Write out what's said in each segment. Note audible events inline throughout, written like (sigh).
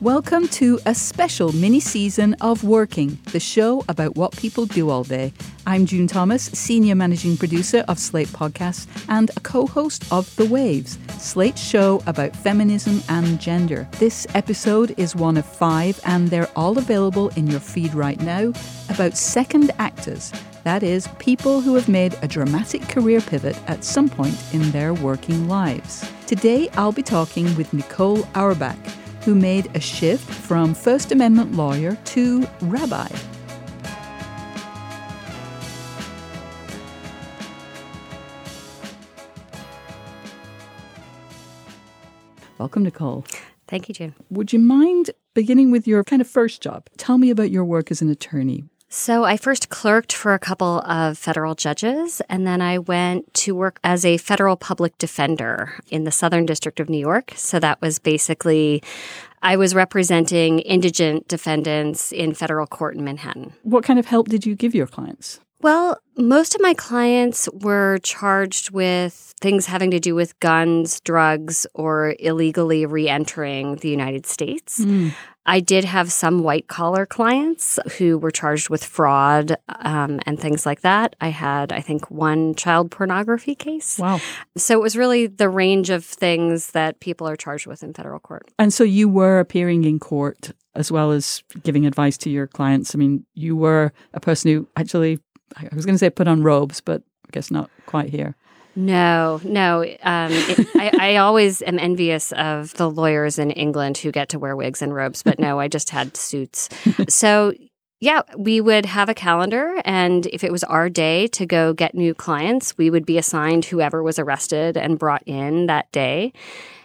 Welcome to a special mini season of Working, the show about what people do all day. I'm June Thomas, Senior Managing Producer of Slate Podcasts and a co host of The Waves, Slate's show about feminism and gender. This episode is one of five, and they're all available in your feed right now about second actors. That is, people who have made a dramatic career pivot at some point in their working lives. Today, I'll be talking with Nicole Auerbach who made a shift from First Amendment lawyer to rabbi. Welcome, Nicole. Thank you, June. Would you mind beginning with your kind of first job? Tell me about your work as an attorney. So, I first clerked for a couple of federal judges, and then I went to work as a federal public defender in the Southern District of New York. So, that was basically, I was representing indigent defendants in federal court in Manhattan. What kind of help did you give your clients? Well, most of my clients were charged with things having to do with guns, drugs, or illegally re entering the United States. Mm. I did have some white collar clients who were charged with fraud um, and things like that. I had, I think, one child pornography case. Wow. So it was really the range of things that people are charged with in federal court. And so you were appearing in court as well as giving advice to your clients. I mean, you were a person who actually, I was going to say put on robes, but I guess not quite here. No, no. Um, it, I, I, always am envious of the lawyers in England who get to wear wigs and robes, but no, I just had suits. (laughs) So, yeah, we would have a calendar, and if it was our day to go get new clients, we would be assigned whoever was arrested and brought in that day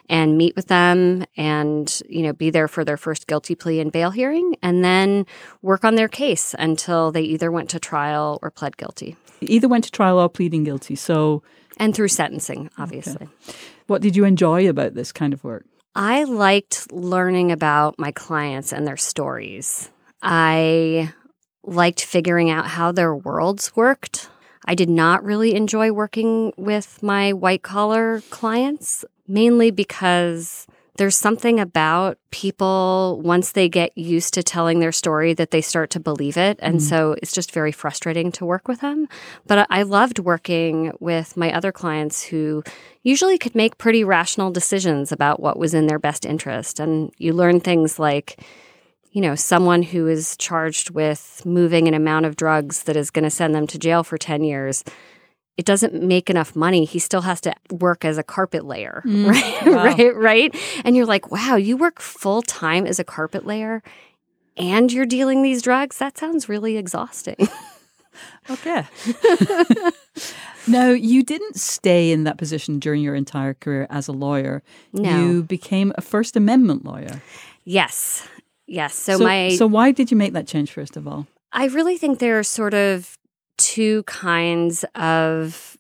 and meet with them and you know be there for their first guilty plea and bail hearing and then work on their case until they either went to trial or pled guilty either went to trial or pleading guilty so and through sentencing, obviously. Okay. What did you enjoy about this kind of work? I liked learning about my clients and their stories. I liked figuring out how their worlds worked. I did not really enjoy working with my white collar clients, mainly because there's something about people once they get used to telling their story that they start to believe it. And mm. so it's just very frustrating to work with them. But I loved working with my other clients who usually could make pretty rational decisions about what was in their best interest. And you learn things like, you know, someone who is charged with moving an amount of drugs that is going to send them to jail for 10 years it doesn't make enough money. He still has to work as a carpet layer, (laughs) mm, right? Wow. right, right. And you're like, wow, you work full time as a carpet layer, and you're dealing these drugs. That sounds really exhausting. (laughs) okay. (laughs) no, you didn't stay in that position during your entire career as a lawyer. No. You became a First Amendment lawyer. Yes. Yes. So, so my So why did you make that change first of all? I really think there are sort of two kinds of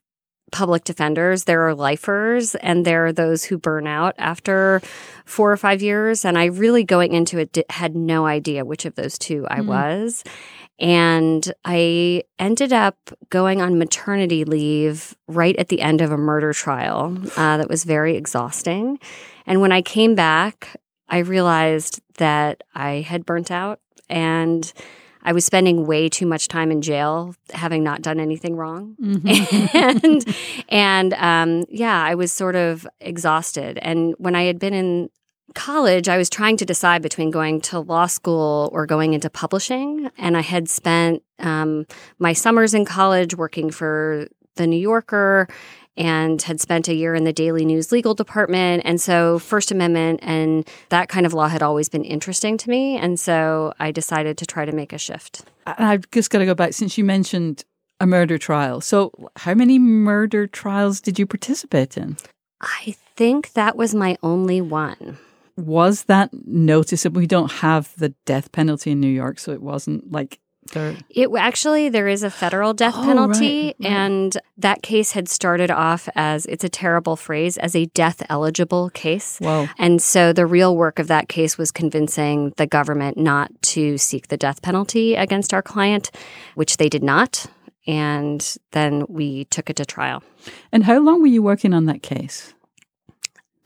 public defenders. There are lifers and there are those who burn out after four or five years. And I really, going into it, had no idea which of those two I mm. was. And I ended up going on maternity leave right at the end of a murder trial uh, that was very exhausting. And when I came back, I realized that I had burnt out and I was spending way too much time in jail, having not done anything wrong, mm-hmm. (laughs) and and um, yeah, I was sort of exhausted. And when I had been in college, I was trying to decide between going to law school or going into publishing, and I had spent um, my summers in college working for the New Yorker and had spent a year in the Daily News legal department. And so, First Amendment and that kind of law had always been interesting to me. And so, I decided to try to make a shift. I've just got to go back since you mentioned a murder trial. So, how many murder trials did you participate in? I think that was my only one. Was that noticeable? We don't have the death penalty in New York, so it wasn't like It actually there is a federal death oh, penalty, right, right. and that case had started off as it's a terrible phrase as a death eligible case. Whoa. And so the real work of that case was convincing the government not to seek the death penalty against our client, which they did not. And then we took it to trial. And how long were you working on that case?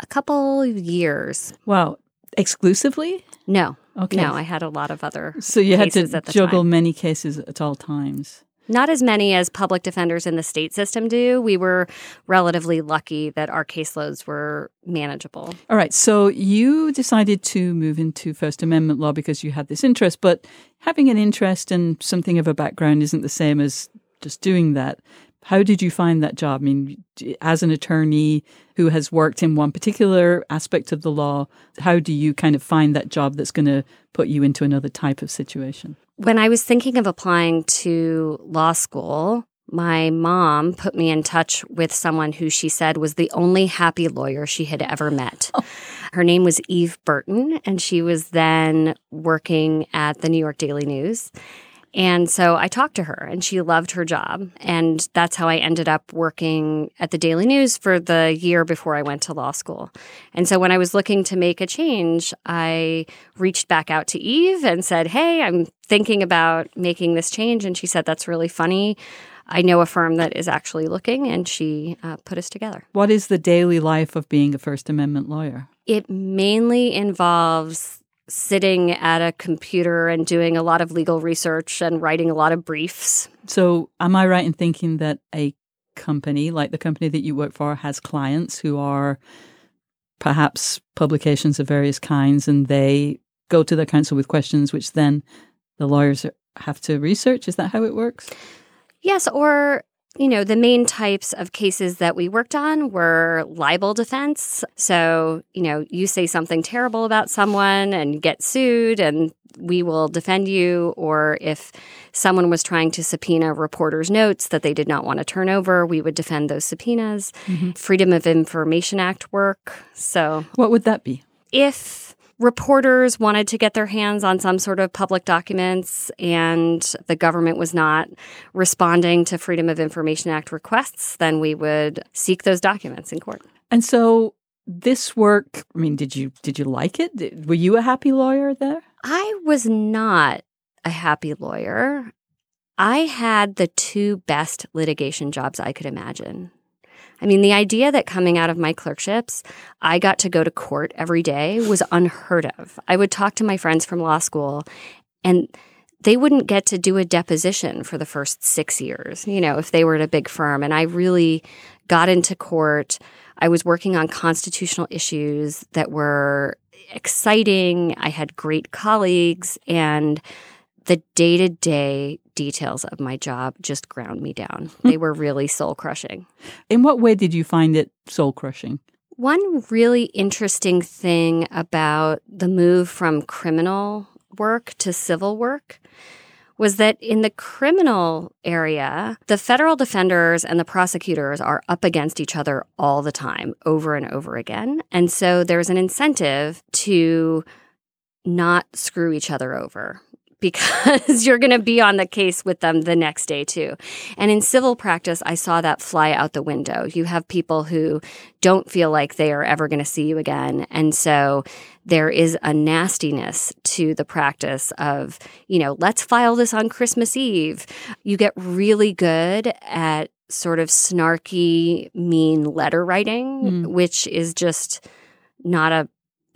A couple years. Wow. exclusively? No. Okay. No, I had a lot of other. So you had to juggle time. many cases at all times. Not as many as public defenders in the state system do. We were relatively lucky that our caseloads were manageable. All right. So you decided to move into First Amendment law because you had this interest, but having an interest and something of a background isn't the same as just doing that. How did you find that job? I mean, as an attorney who has worked in one particular aspect of the law, how do you kind of find that job that's going to put you into another type of situation? When I was thinking of applying to law school, my mom put me in touch with someone who she said was the only happy lawyer she had ever met. Oh. Her name was Eve Burton, and she was then working at the New York Daily News. And so I talked to her, and she loved her job. And that's how I ended up working at the Daily News for the year before I went to law school. And so when I was looking to make a change, I reached back out to Eve and said, Hey, I'm thinking about making this change. And she said, That's really funny. I know a firm that is actually looking, and she uh, put us together. What is the daily life of being a First Amendment lawyer? It mainly involves sitting at a computer and doing a lot of legal research and writing a lot of briefs. So, am I right in thinking that a company like the company that you work for has clients who are perhaps publications of various kinds and they go to their counsel with questions which then the lawyers have to research? Is that how it works? Yes, or you know, the main types of cases that we worked on were libel defense. So, you know, you say something terrible about someone and get sued, and we will defend you. Or if someone was trying to subpoena reporters' notes that they did not want to turn over, we would defend those subpoenas. Mm-hmm. Freedom of Information Act work. So, What would that be? if reporters wanted to get their hands on some sort of public documents and the government was not responding to Freedom of Information Act requests, then we would seek those documents in court. And so this work, I mean, did you did you like it? Did- Were you a happy lawyer there? I was not a happy lawyer. I had the two best litigation jobs I could imagine. I mean, the idea that coming out of my clerkships, I got to go to court every day was unheard of. I would talk to my friends from law school, and they wouldn't get to do a deposition for the first six years, you know, if they were at a big firm. And I really got into court. I was working on constitutional issues that were exciting. I had great colleagues, and the day to day details of my job just ground me down. Hmm. they were really soul crushing. In what way did you find it soul crushing? One really interesting thing about the move from criminal work to civil work was that in the criminal area, the federal defenders and the prosecutors are up against each other all the time, over and over again. And so there's an incentive to not screw each other over because (laughs) you're going to be on the case with them the next day too. And in civil practice, I saw that fly out the window. You have people who don't feel like they are ever going to see you again. And so there is a nastiness to the practice of, you know, let's file this on Christmas Eve. You get really good at sort of snarky, mean letter writing, Mm. which is just not a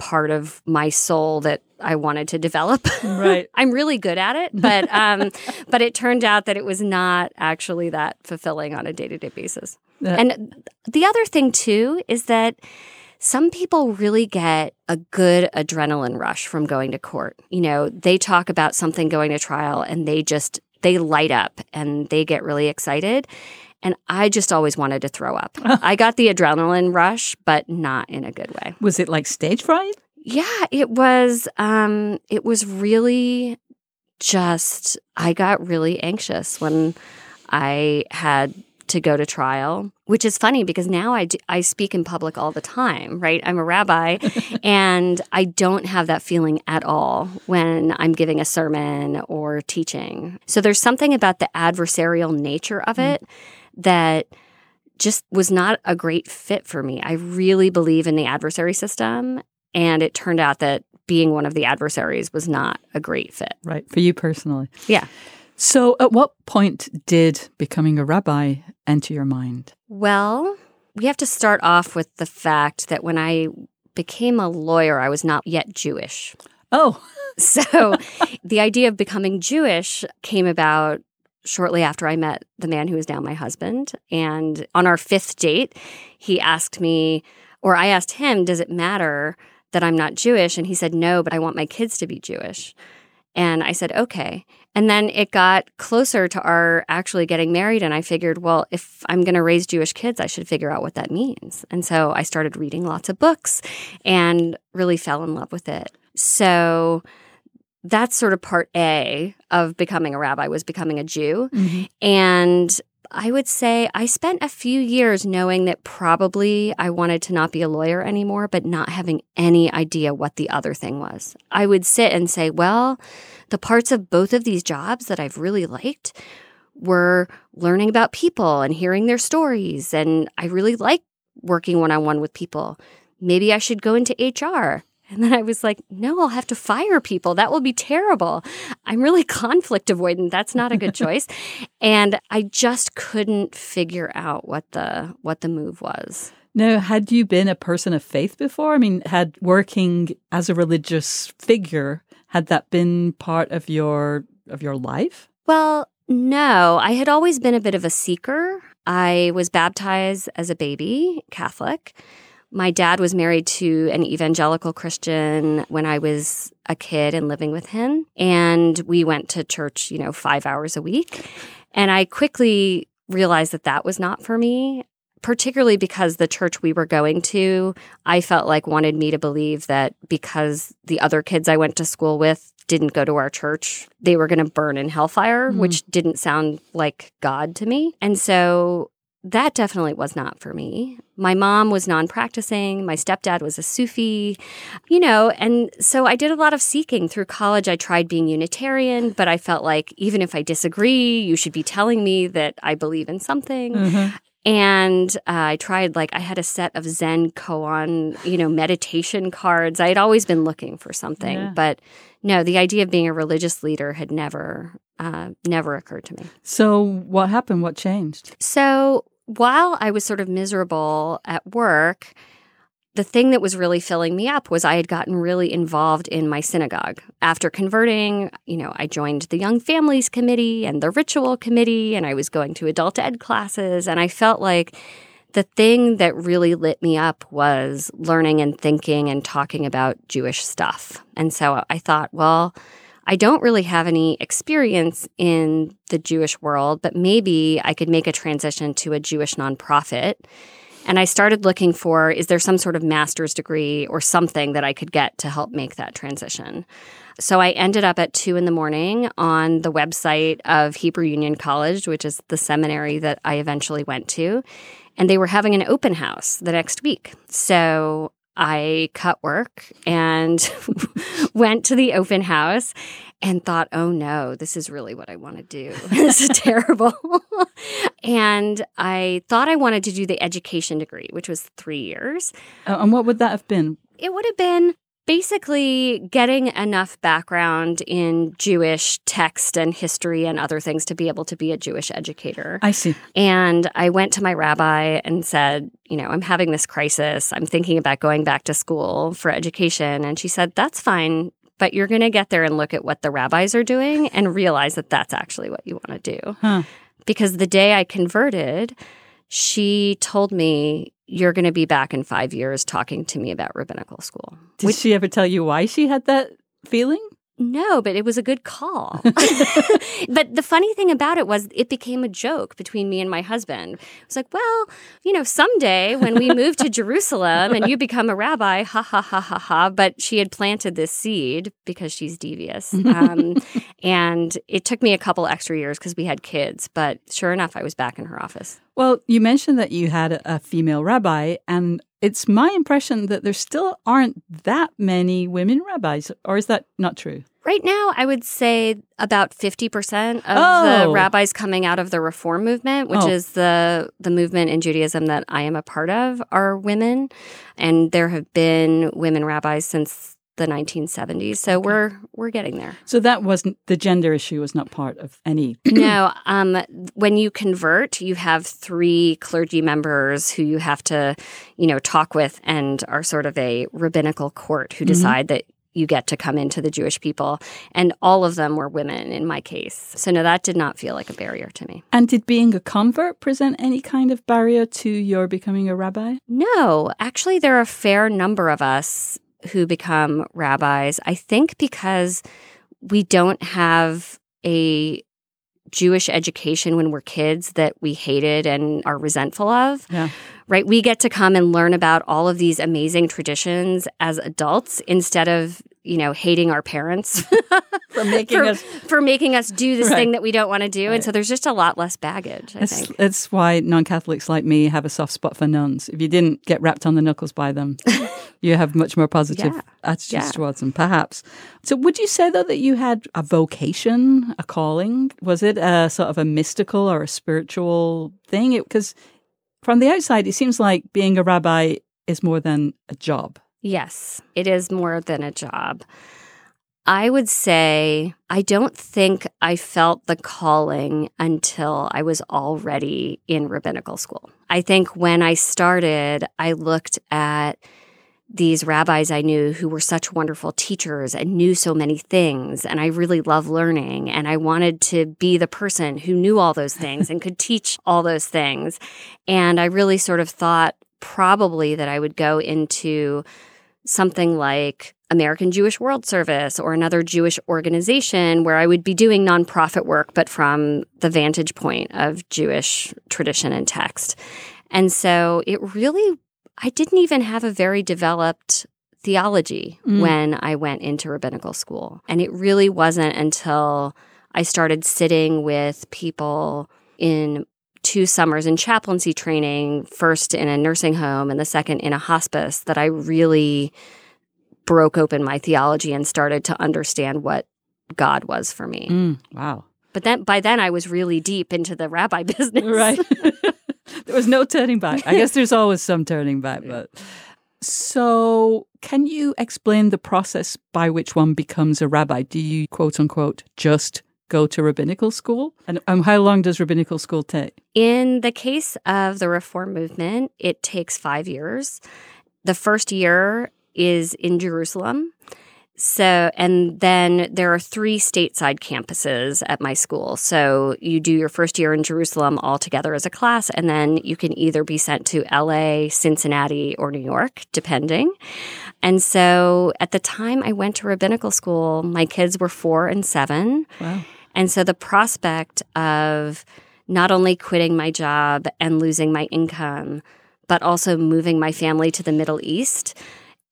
part of my soul that I wanted to develop. Right. (laughs) I'm really good at it, but um, (laughs) but it turned out that it was not actually that fulfilling on a day to day basis. And the other thing too is that some people really get a good adrenaline rush from going to court. You know, they talk about something going to trial and they just they light up and they get really excited. And I just always wanted to throw up. (laughs) I got the adrenaline rush, but not in a good way. Was it like stage fright? Yeah, it was um it was really just I got really anxious when I had to go to trial, which is funny because now I do, I speak in public all the time, right? I'm a rabbi (laughs) and I don't have that feeling at all when I'm giving a sermon or teaching. So there's something about the adversarial nature of it that just was not a great fit for me. I really believe in the adversary system and it turned out that being one of the adversaries was not a great fit. Right. For you personally. Yeah. So, at what point did becoming a rabbi enter your mind? Well, we have to start off with the fact that when I became a lawyer, I was not yet Jewish. Oh. (laughs) So the idea of becoming Jewish came about shortly after I met the man who is now my husband. And on our fifth date, he asked me, or I asked him, Does it matter that I'm not Jewish? And he said, No, but I want my kids to be Jewish. And I said, Okay. And then it got closer to our actually getting married. And I figured, well, if I'm going to raise Jewish kids, I should figure out what that means. And so I started reading lots of books and really fell in love with it. So that's sort of part A of becoming a rabbi was becoming a Jew. Mm-hmm. And I would say I spent a few years knowing that probably I wanted to not be a lawyer anymore, but not having any idea what the other thing was. I would sit and say, well, the parts of both of these jobs that I've really liked were learning about people and hearing their stories. And I really like working one on one with people. Maybe I should go into HR. And then I was like, no, I'll have to fire people. That will be terrible. I'm really (laughs) conflict avoidant. That's not a good choice. (laughs) and I just couldn't figure out what the what the move was. Now, had you been a person of faith before? I mean, had working as a religious figure had that been part of your of your life? Well, no. I had always been a bit of a seeker. I was baptized as a baby, Catholic. My dad was married to an evangelical Christian when I was a kid and living with him. And we went to church, you know, five hours a week. And I quickly realized that that was not for me, particularly because the church we were going to, I felt like wanted me to believe that because the other kids I went to school with didn't go to our church, they were going to burn in hellfire, mm. which didn't sound like God to me. And so that definitely was not for me. My mom was non practicing. My stepdad was a Sufi, you know, and so I did a lot of seeking through college. I tried being Unitarian, but I felt like even if I disagree, you should be telling me that I believe in something. Mm-hmm. And uh, I tried, like, I had a set of Zen koan, you know, meditation cards. I had always been looking for something, yeah. but no, the idea of being a religious leader had never, uh, never occurred to me. So, what happened? What changed? So, while I was sort of miserable at work, the thing that was really filling me up was I had gotten really involved in my synagogue. After converting, you know, I joined the Young Families Committee and the Ritual Committee, and I was going to adult ed classes. And I felt like the thing that really lit me up was learning and thinking and talking about Jewish stuff. And so I thought, well, I don't really have any experience in the Jewish world, but maybe I could make a transition to a Jewish nonprofit. And I started looking for is there some sort of master's degree or something that I could get to help make that transition? So I ended up at two in the morning on the website of Hebrew Union College, which is the seminary that I eventually went to. And they were having an open house the next week. So I cut work and (laughs) went to the open house and thought, oh no, this is really what I want to do. (laughs) this is terrible. (laughs) and I thought I wanted to do the education degree, which was three years. Uh, and what would that have been? It would have been basically getting enough background in Jewish text and history and other things to be able to be a Jewish educator. I see. And I went to my rabbi and said, you know, I'm having this crisis. I'm thinking about going back to school for education. And she said, that's fine. But you're going to get there and look at what the rabbis are doing and realize that that's actually what you want to do. Huh. Because the day I converted, she told me you're going to be back in five years talking to me about rabbinical school. Did Which, she ever tell you why she had that feeling? No, but it was a good call. (laughs) (laughs) but the funny thing about it was it became a joke between me and my husband. It was like, well, you know, someday when we move to Jerusalem and you become a rabbi, ha ha ha ha ha. But she had planted this seed because she's devious. (laughs) Um, and it took me a couple extra years because we had kids. But sure enough, I was back in her office. Well, you mentioned that you had a female rabbi, and it's my impression that there still aren't that many women rabbis, or is that not true? Right now, I would say about 50% of oh. the rabbis coming out of the reform movement, which oh. is the the movement in Judaism that I am a part of, are women. And there have been women rabbis since the 1970s. So okay. we're we're getting there. So that wasn't the gender issue was not part of any. (clears throat) no, um, when you convert, you have three clergy members who you have to, you know, talk with, and are sort of a rabbinical court who mm-hmm. decide that you get to come into the Jewish people. And all of them were women in my case. So, no, that did not feel like a barrier to me. And did being a convert present any kind of barrier to your becoming a rabbi? No, actually, there are a fair number of us who become rabbis. I think because we don't have a Jewish education when we're kids that we hated and are resentful of. Yeah. Right? We get to come and learn about all of these amazing traditions as adults instead of you know, hating our parents (laughs) for making for, us for making us do this right. thing that we don't want to do, right. and so there's just a lot less baggage. I it's, think it's why non-Catholics like me have a soft spot for nuns. If you didn't get rapped on the knuckles by them, (laughs) you have much more positive yeah. attitudes yeah. towards them, perhaps. So, would you say though that you had a vocation, a calling? Was it a sort of a mystical or a spiritual thing? Because from the outside, it seems like being a rabbi is more than a job. Yes, it is more than a job. I would say I don't think I felt the calling until I was already in rabbinical school. I think when I started, I looked at these rabbis I knew who were such wonderful teachers and knew so many things. And I really love learning. And I wanted to be the person who knew all those things and could (laughs) teach all those things. And I really sort of thought probably that I would go into something like American Jewish World Service or another Jewish organization where I would be doing nonprofit work, but from the vantage point of Jewish tradition and text. And so it really, I didn't even have a very developed theology mm. when I went into rabbinical school. And it really wasn't until I started sitting with people in two summers in chaplaincy training, first in a nursing home and the second in a hospice, that I really broke open my theology and started to understand what God was for me. Mm, wow. But then by then I was really deep into the rabbi (laughs) business. Right. (laughs) there was no turning back. I guess there's always some turning back, but so can you explain the process by which one becomes a rabbi? Do you quote unquote just go to rabbinical school? And um, how long does rabbinical school take? In the case of the reform movement, it takes five years. The first year is in Jerusalem. So, and then there are three stateside campuses at my school. So, you do your first year in Jerusalem all together as a class, and then you can either be sent to LA, Cincinnati, or New York, depending. And so, at the time I went to rabbinical school, my kids were four and seven. Wow. And so the prospect of not only quitting my job and losing my income, but also moving my family to the Middle East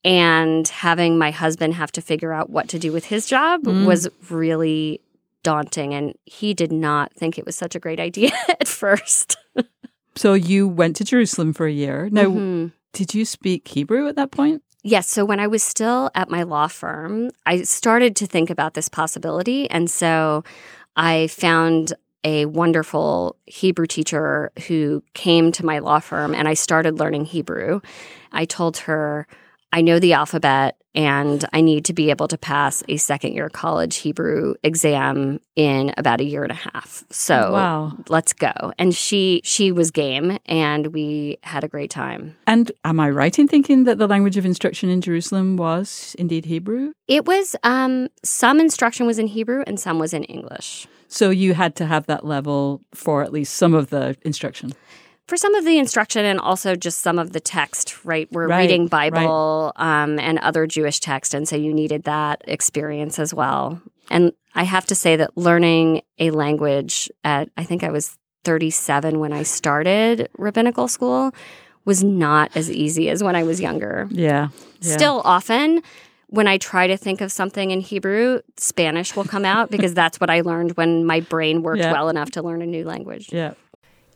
and having my husband have to figure out what to do with his job mm. was really daunting. And he did not think it was such a great idea (laughs) at first. so you went to Jerusalem for a year. Now, mm-hmm. did you speak Hebrew at that point? Yes. So when I was still at my law firm, I started to think about this possibility. And so I found a wonderful Hebrew teacher who came to my law firm and I started learning Hebrew. I told her, I know the alphabet and I need to be able to pass a second year college Hebrew exam in about a year and a half. So wow. let's go. And she she was game and we had a great time. And am I right in thinking that the language of instruction in Jerusalem was indeed Hebrew? It was um, some instruction was in Hebrew and some was in English. So you had to have that level for at least some of the instruction for some of the instruction and also just some of the text, right? We're right, reading Bible right. um, and other Jewish text. And so you needed that experience as well. And I have to say that learning a language at, I think I was 37 when I started rabbinical school, was not as easy as when I was younger. Yeah. yeah. Still often, when I try to think of something in Hebrew, Spanish will come out because that's what I learned when my brain worked yeah. well enough to learn a new language. Yeah.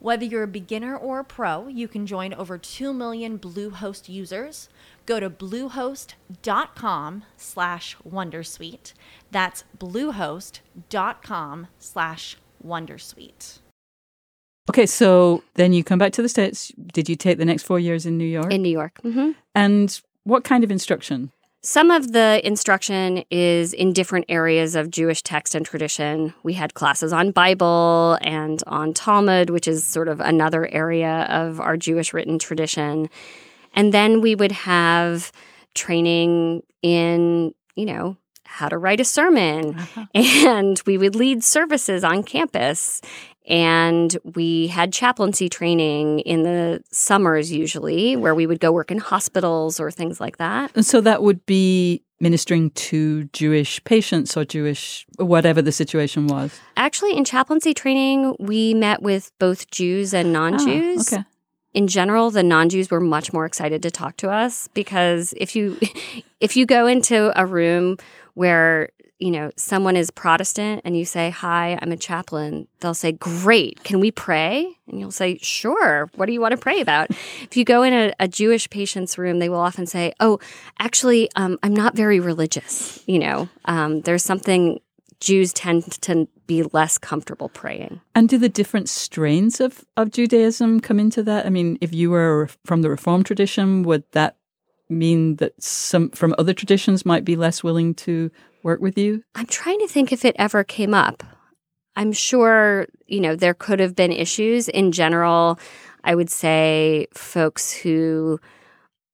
Whether you're a beginner or a pro, you can join over 2 million Bluehost users. Go to bluehost.com slash wondersuite. That's bluehost.com slash wondersuite. Okay, so then you come back to the States. Did you take the next four years in New York? In New York. hmm and what kind of instruction? Some of the instruction is in different areas of Jewish text and tradition. We had classes on Bible and on Talmud, which is sort of another area of our Jewish written tradition. And then we would have training in, you know, how to write a sermon. Uh-huh. (laughs) And we would lead services on campus. And we had chaplaincy training in the summers, usually, where we would go work in hospitals or things like that. And so that would be ministering to Jewish patients or Jewish, whatever the situation was. Actually, in chaplaincy training, we met with both Jews and non Jews. Ah, okay. In general, the non-Jews were much more excited to talk to us because if you (laughs) if you go into a room where you know someone is Protestant and you say, "Hi, I'm a chaplain," they'll say, "Great, can we pray?" And you'll say, "Sure. What do you want to pray about?" if you go in a, a Jewish patient's room, they will often say, "Oh, actually, um, I'm not very religious." You know, um, there's something Jews tend to be less comfortable praying. And do the different strains of, of Judaism come into that? I mean, if you were from the Reform tradition, would that mean that some from other traditions might be less willing to work with you? I'm trying to think if it ever came up. I'm sure, you know, there could have been issues. In general, I would say folks who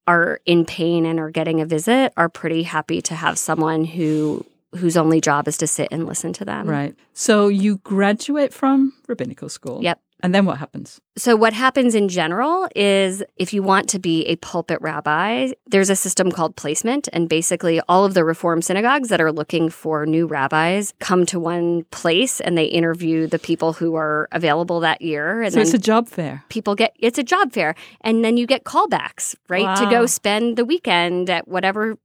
are in pain and are getting a visit are pretty happy to have someone who whose only job is to sit and listen to them. Right. So you graduate from rabbinical school. Yep. And then what happens? So, what happens in general is if you want to be a pulpit rabbi, there's a system called placement. And basically, all of the Reform synagogues that are looking for new rabbis come to one place and they interview the people who are available that year. And So it's a job fair. people get it's a job fair. And then you get callbacks, right? To go spend the weekend at whatever,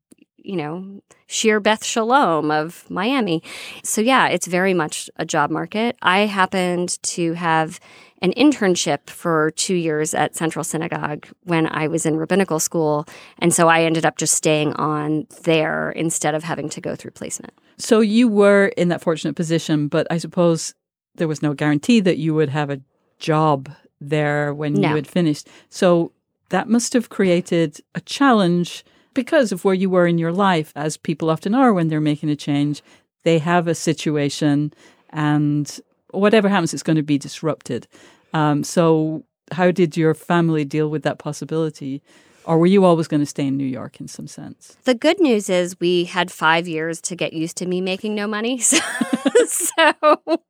you know, Sheer Beth Shalom of Miami. So, yeah, it's very much a job market. I happened to have an internship for two years at Central Synagogue when I was in rabbinical school. And so I ended up just staying on there instead of having to go through placement. So you were in that fortunate position, but I suppose there was no guarantee that you would have a job there when No. you had finished. So that must have created a challenge because of where you were in your life, as people often are when they're making a change. They have a situation, and whatever happens, it's going to be disrupted. Um, so, how did your family deal with that possibility? Or were you always going to stay in New York in some sense? The good news is we had five years to get used to me making no money. (laughs) So, (laughs) so,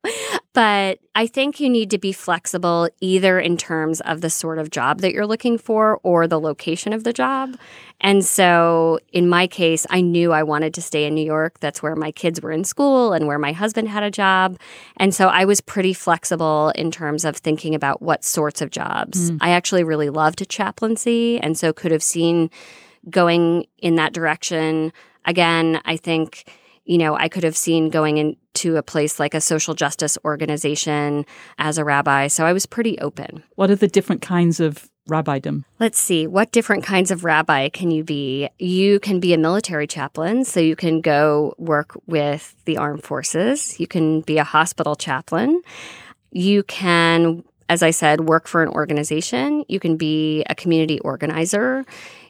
but I think you need to be flexible either in terms of the sort of job that you're looking for or the location of the job. And so, in my case, I knew I wanted to stay in New York. That's where my kids were in school and where my husband had a job. And so, I was pretty flexible in terms of thinking about what sorts of jobs. Mm. I actually really loved chaplaincy and so could have seen going in that direction. Again, I think, you know, I could have seen going into a place like a social justice organization as a rabbi. So I was pretty open. What are the different kinds of rabbidom? Let's see, what different kinds of rabbi can you be? You can be a military chaplain, so you can go work with the armed forces. You can be a hospital chaplain. You can, as I said, work for an organization. You can be a community organizer.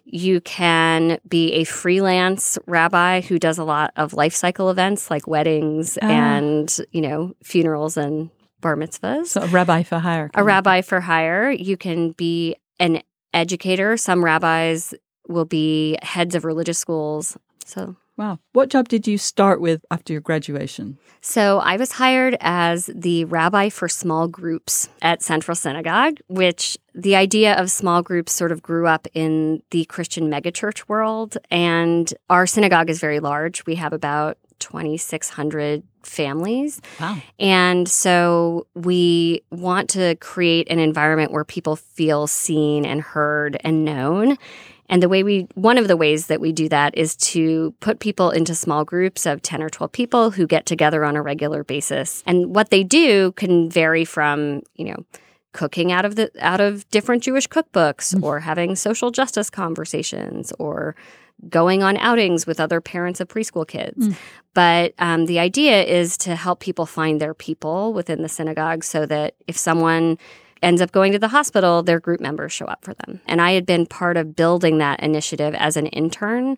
You can be a freelance rabbi who does a lot of life cycle events like weddings Ah. and, you know, funerals and bar mitzvahs So a rabbi for hire. a rabbi for hire. You can be an educator. Some rabbis will be heads of religious schools. So Wow. What job did you start with after your graduation? So I was hired as the rabbi for small groups at Central Synagogue, which the idea of small groups sort of grew up in the Christian megachurch world. And our synagogue is very large. We have about 2,600 families. Wow. And so we want to create an environment where people feel seen and heard and known. And the way we, one of the ways that we do that is to put people into small groups of 10 or 12 people who get together on a regular basis. And what they do can vary from, you know, cooking out of the out of different Jewish cookbooks mm. or having social justice conversations or going on outings with other parents of preschool kids. Mm. But um, the idea is to help people find their people within the synagogue so that if someone ends up going to the hospital, their group members show up for them. And I had been part of building that initiative as an intern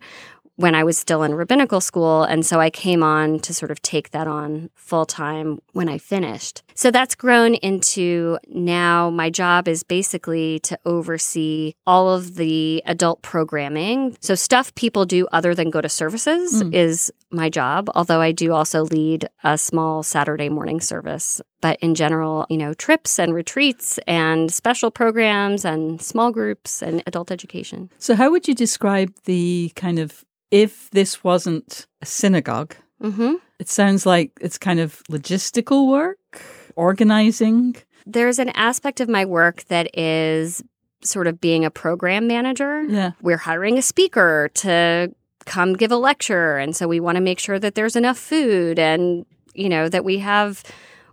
when I was still in rabbinical school. And so I came on to sort of take that on full time when I finished. So that's grown into now my job is basically to oversee all of the adult programming. So stuff people do other than go to services mm. is my job, although I do also lead a small Saturday morning service. But in general, you know, trips and retreats and special programs and small groups and adult education. So, how would you describe the kind of if this wasn't a synagogue, mm-hmm. it sounds like it's kind of logistical work, organizing. There's an aspect of my work that is sort of being a program manager. Yeah. We're hiring a speaker to come give a lecture. And so we want to make sure that there's enough food and, you know, that we have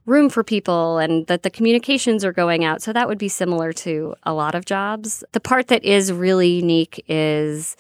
room for people and that the communications are going out. So that would be similar to a lot of jobs. The part that is really unique is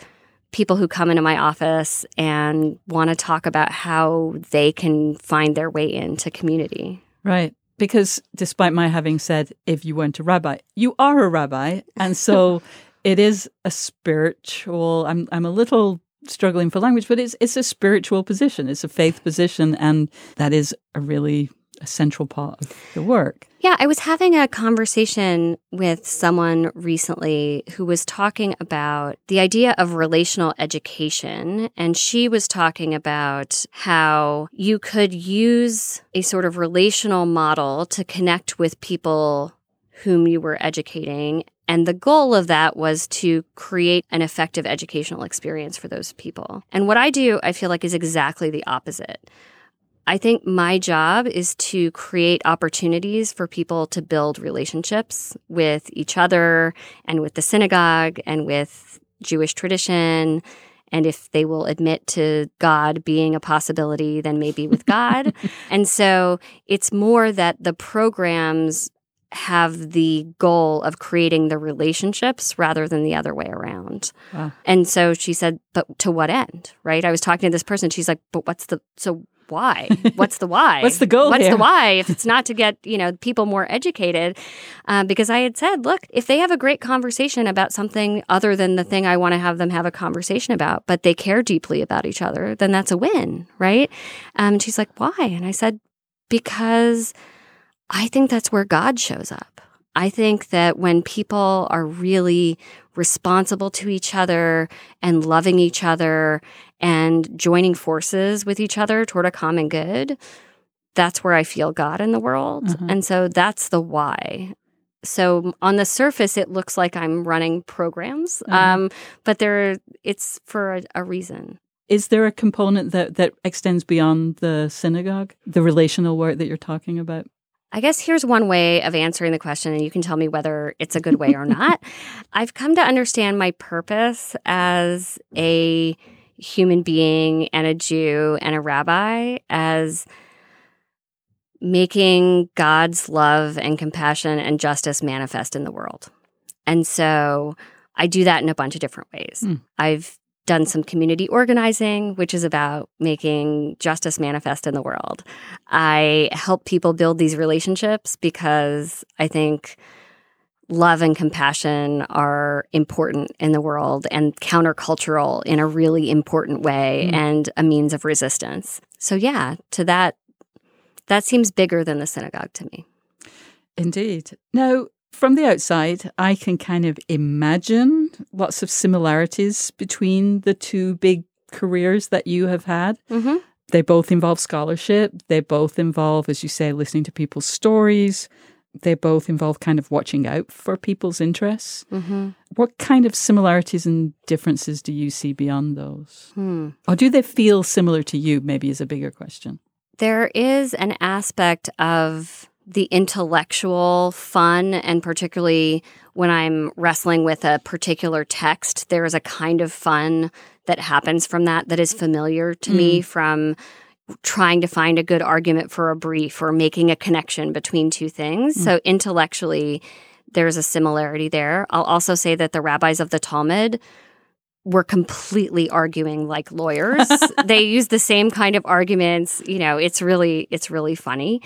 people who come into my office and want to talk about how they can find their way into community. Right. Because despite my having said, if you weren't a rabbi, you are a rabbi. And so (laughs) it is a spiritual, I'm, I'm a little struggling for language, but it's, it's a spiritual position. It's a faith position. And that is a really a central part of the work. Yeah, I was having a conversation with someone recently who was talking about the idea of relational education. And she was talking about how you could use a sort of relational model to connect with people whom you were educating. And the goal of that was to create an effective educational experience for those people. And what I do, I feel like, is exactly the opposite. I think my job is to create opportunities for people to build relationships with each other and with the synagogue and with Jewish tradition. And if they will admit to God being a possibility, then maybe with God. (laughs) and so it's more that the programs have the goal of creating the relationships rather than the other way around. Wow. And so she said, but to what end? Right? I was talking to this person. She's like, but what's the, so why? What's the why? (laughs) What's the goal? What's here? the why? If it's not to get you know people more educated, uh, because I had said, look, if they have a great conversation about something other than the thing I want to have them have a conversation about, but they care deeply about each other, then that's a win, right? Um, she's like, why? And I said, because I think that's where God shows up. I think that when people are really responsible to each other and loving each other and joining forces with each other toward a common good, that's where I feel God in the world. Mm-hmm. And so that's the why. So on the surface, it looks like I'm running programs, mm-hmm. um, but there, it's for a, a reason. Is there a component that, that extends beyond the synagogue, the relational work that you're talking about? I guess here's one way of answering the question, and you can tell me whether it's a good way or not. (laughs) I've come to understand my purpose as a human being and a Jew and a rabbi as making God's love and compassion and justice manifest in the world. And so I do that in a bunch of different ways. Mm. I've done some community organizing, which is about making justice manifest in the world. I help people build these relationships because I think love and compassion are important in the world and countercultural in a really important way mm. and a means of resistance. So yeah, to that that seems bigger than the synagogue to me. Indeed. Now, from the outside, I can kind of imagine lots of similarities between the two big careers that you have had. hmm They both involve scholarship. They both involve, as you say, listening to people's stories. They both involve kind of watching out for people's interests. hmm What kind of similarities and differences do you see beyond those? Hmm. Or do they feel similar to you, maybe is a bigger question? There is an aspect of the intellectual fun, and particularly when I'm wrestling with a particular text, there is a kind of fun that happens from that that is familiar to me mm. from trying to find a good argument for a brief or making a connection between two things. Mm. So intellectually, there's a similarity there. I'll also say that the rabbis of the Talmud were completely arguing like lawyers. (laughs) they use the same kind of arguments, you know, it's really it's really funny.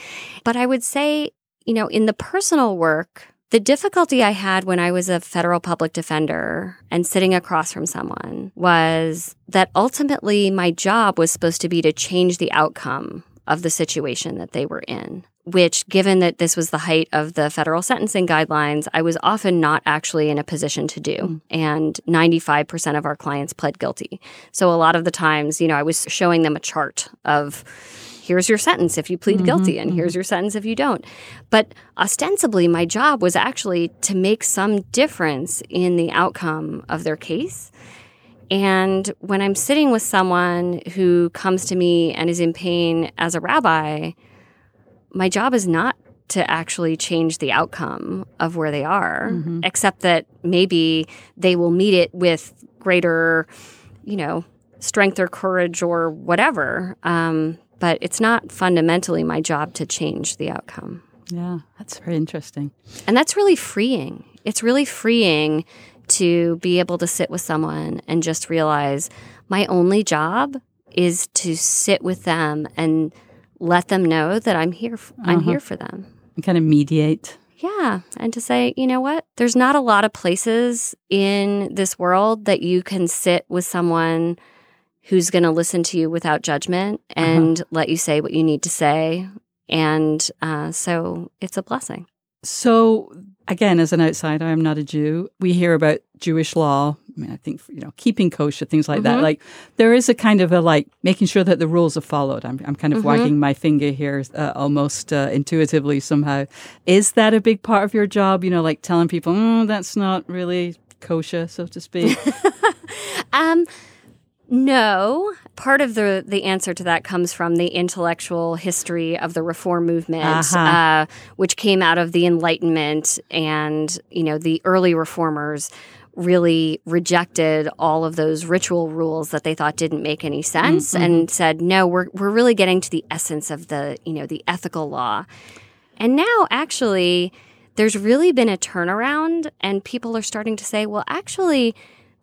But I would say, you know, in the personal work, the difficulty I had when I was a federal public defender and sitting across from someone was that ultimately my job was supposed to be to change the outcome of the situation that they were in. Which, given that this was the height of the federal sentencing guidelines, I was often not actually in a position to do. Hmm. And 95% of our clients pled guilty. So, a lot of the times, you know, I was showing them a chart of here's your sentence if you plead mm-hmm, guilty and mm-hmm. here's your sentence if you don't. But ostensibly, my job was actually to make some difference in the outcome of their case. And when I'm sitting with someone who comes to me and is in pain as a rabbi, my job is not to actually change the outcome of where they are, except that maybe they will meet it with greater, you know, strength or courage or whatever. Um, but it's not fundamentally my job to change the outcome. Yeah, that's very interesting. And that's really freeing. It's really freeing to be able to sit with someone and just realize my only job is to sit with them and let them know that I'm here I'm here for them. And kind of mediate. Yeah, and to say, you know what? There's not a lot of places in this world that you can sit with someone who's going to listen to you without judgment and let you say what you need to say. And uh, so it's a blessing. So, again, as an outsider, I'm not a Jew. We hear about Jewish law. I mean, I think, you know, keeping kosher, things like that. Like, there is a kind of a like making sure that the rules are followed. I'm, I'm kind of wagging my finger here uh, almost uh, intuitively somehow. Is that a big part of your job? You know, like telling people, mm, that's not really kosher, so to speak. (laughs) Um, no. Part of the the answer to that comes from the intellectual history of the reform movement, Uh-huh. uh, which came out of the Enlightenment, and you know the early reformers really rejected all of those ritual rules that they thought didn't make any sense, and said, no, we're we're really getting to the essence of the you know the ethical law. And now, actually, there's really been a turnaround, and people are starting to say, well, actually,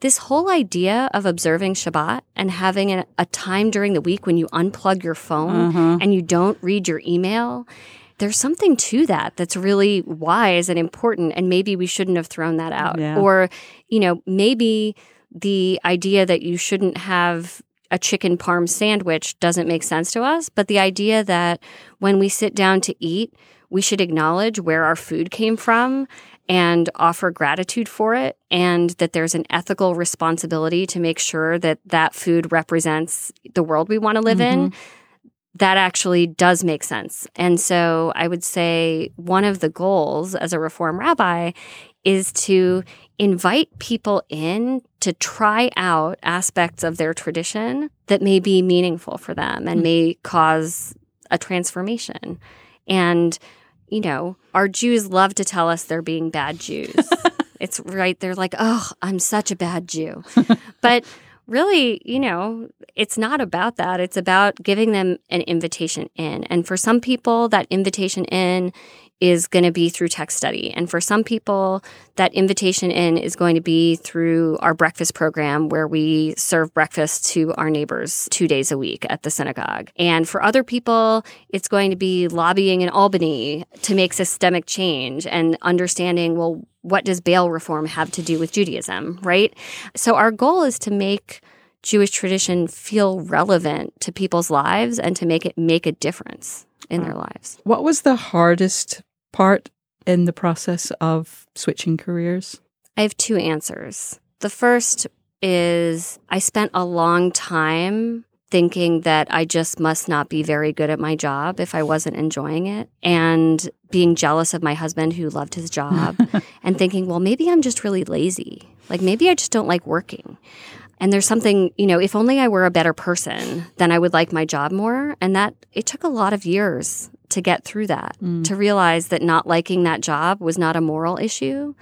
this whole idea of observing Shabbat and having a, a time during the week when you unplug your phone mm-hmm. and you don't read your email, there's something to that that's really wise and important. And maybe we shouldn't have thrown that out. Yeah. Or, you know, maybe the idea that you shouldn't have a chicken parm sandwich doesn't make sense to us. But the idea that when we sit down to eat, we should acknowledge where our food came from and offer gratitude for it, and that there's an ethical responsibility to make sure that that food represents the world we want to live in. Mm-hmm. That actually does make sense. And so I would say one of the goals as a Reform rabbi is to invite people in to try out aspects of their tradition that may be meaningful for them and mm. may cause a transformation. And, you know, our Jews love to tell us they're being bad Jews. (laughs) it's right. They're like, oh, I'm such a bad Jew. but really, you know, it's not about that. It's about giving them an invitation in. And for some people, that invitation in is going to be through text study. And for some people, that invitation in is going to be through our breakfast program where we serve breakfast to our neighbors two days a week at the synagogue. And for other people, it's going to be lobbying in Albany to make systemic change and understanding, well, what does bail reform have to do with Judaism, right? So our goal is to make Jewish tradition feel relevant to people's lives and to make it make a difference in their mm. lives. what was the hardest part in the process of switching careers? I have two answers. The first is I spent a long time thinking that I just must not be very good at my job if I wasn't enjoying it, and being jealous of my husband who loved his job, (laughs) and thinking, well, maybe I'm just really lazy. Like maybe I just don't like working. And there's something, you know, if only I were a better person, then I would like my job more. And that it took a lot of years to get through that, mm. to realize that not liking that job was not a moral issue.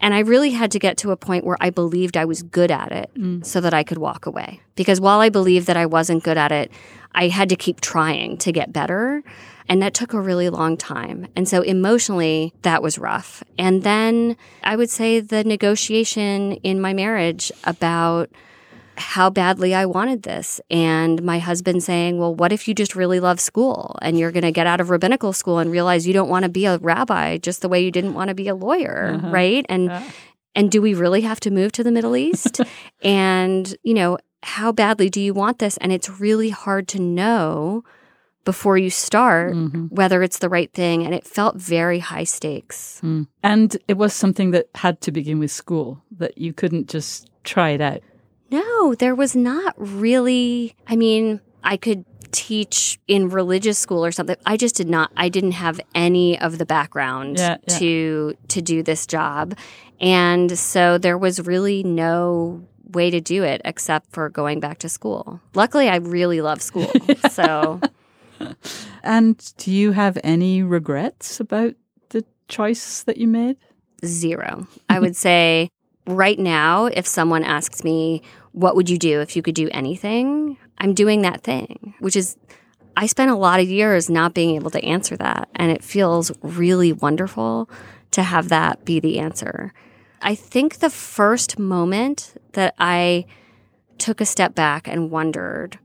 And I really had to get to a point where I believed I was good at it mm. so that I could walk away. Because while I believed that I wasn't good at it, I had to keep trying to get better. And that took a really long time. And so emotionally, that was rough. And then I would say the negotiation in my marriage about how badly I wanted this. And my husband saying, Well, what if you just really love school and you're going to get out of rabbinical school and realize you don't want to be a rabbi just the way you didn't want to be a lawyer, uh-huh. right? And uh-huh. and do we really have to move to the Middle East? (laughs) and, you know, how badly do you want this? And it's really hard to know before you start mm-hmm. whether it's the right thing. And it felt very high stakes. Mm. And it was something that had to begin with school, that you couldn't just try it out. No, there was not really. I mean, I could teach in religious school or something. I just did not I didn't have any of the background yeah, yeah. to to do this job. And so there was really no way to do it except for going back to school. Luckily I really love school. (laughs) so (laughs) And do you have any regrets about the choice that you made? Zero. I would (laughs) say right now if someone asks me what would you do if you could do anything? I'm doing that thing, which is, I spent a lot of years not being able to answer that. And it feels really wonderful to have that be the answer. I think the first moment that I took a step back and wondered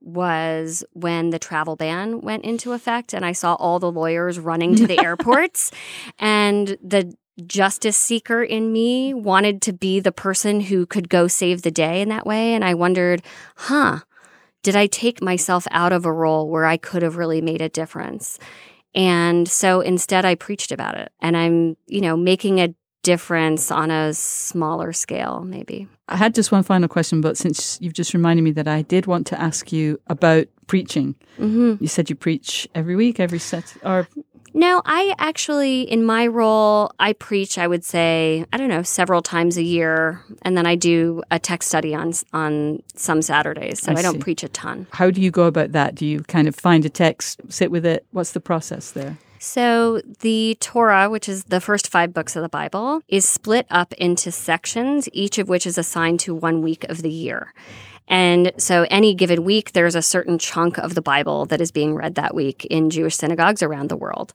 was when the travel ban went into effect and I saw all the lawyers running to the (laughs) airports and the justice seeker in me wanted to be the person who could go save the day in that way. And I wondered, huh, did I take myself out of a role where I could have really made a difference? And so instead, I preached about it. And I'm, you know, making a difference on a smaller scale, maybe. I had just one final question, but since you've just reminded me that I did want to ask you about preaching. Mm-hmm. You said you preach every week, every set, or no, I actually, in my role, I preach. I would say I don't know several times a year, and then I do a text study on on some Saturdays. So I, I don't preach a ton. How do you go about that? Do you kind of find a text, sit with it? What's the process there? So, the Torah, which is the first five books of the Bible, is split up into sections, each of which is assigned to one week of the year. And so, any given week, there's a certain chunk of the Bible that is being read that week in Jewish synagogues around the world.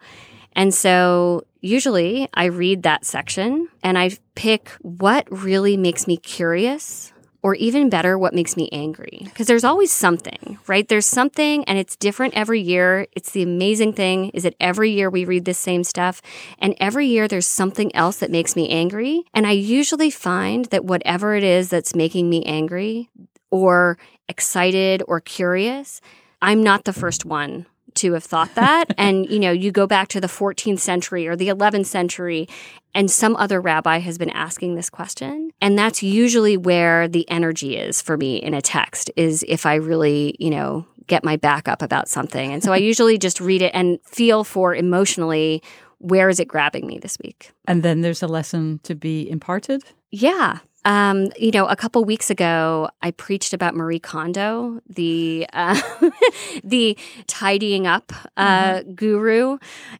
And so, usually, I read that section and I pick what really makes me curious or even better, what makes me angry. Because there's always something, right? There's something and it's different every year. It's the amazing thing is that every year we read the same stuff and every year there's something else that makes me angry. And I usually find that whatever it is that's making me angry, or excited or curious. I'm not the first one to have thought that. (laughs) and, you know, you go back to the 14th century or the 11th century, and some other rabbi has been asking this question. And that's usually where the energy is for me in a text, is if I really, you know, get my back up about something. And so I (laughs) usually just read it and feel for emotionally where is it grabbing me this week. And then there's a lesson to be imparted? Yeah. Um, you know, a couple weeks ago, I preached about Marie Kondo, the uh, (laughs) the tidying up uh, mm-hmm. guru,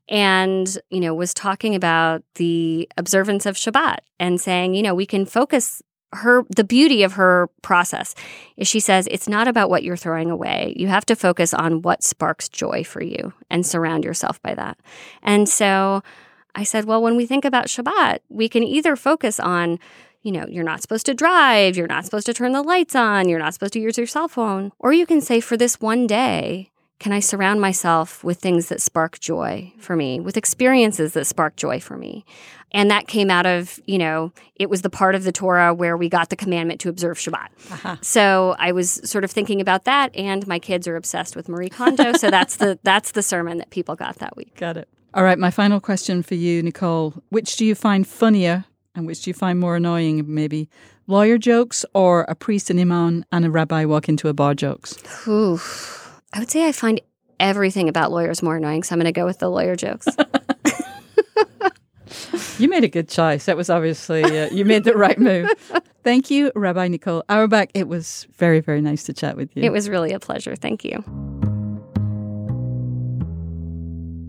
and you know, was talking about the observance of Shabbat and saying, you know, we can focus her the beauty of her process. Is she says it's not about what you're throwing away. You have to focus on what sparks joy for you and surround yourself by that. And so i said well when we think about shabbat we can either focus on you know, you're not supposed to drive, you're not supposed to turn the lights on, you're not supposed to use your cell phone. Or you can say, for this one day, can I surround myself with things that spark joy for me, with experiences that spark joy for me? And that came out of, you know, it was the part of the Torah where we got the commandment to observe Shabbat. Uh-huh. So I was sort of thinking about that, and my kids are obsessed with Marie Kondo. so that's the (laughs) that's the sermon that people got that week. Got it. All right, my final question for you, Nicole. Which do you find funnier And which do you find more annoying, maybe lawyer jokes or a priest and imam and a rabbi walk into a bar jokes? Ooh, I would say I find everything about lawyers more annoying, so I'm going to go with the lawyer jokes. (laughs) (laughs) You made a good choice. That was obviously, uh, you made the right move. Thank you, Rabbi Nicole Auerbach. It was very, very nice to chat with you. it was really a pleasure. Thank you.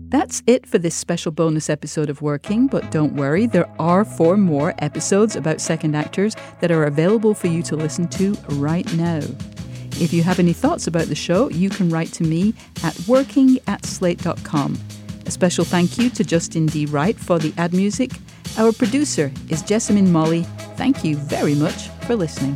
That's it for this special bonus episode of Working, but don't worry, there are four more episodes about second actors that are available for you to listen to right now. If you have any thoughts about the show, you can write to me at working at slate.com. A special thank you to Justin D. Wright for the ad music. Our producer is Jessamine Molli. Thank you very much for listening.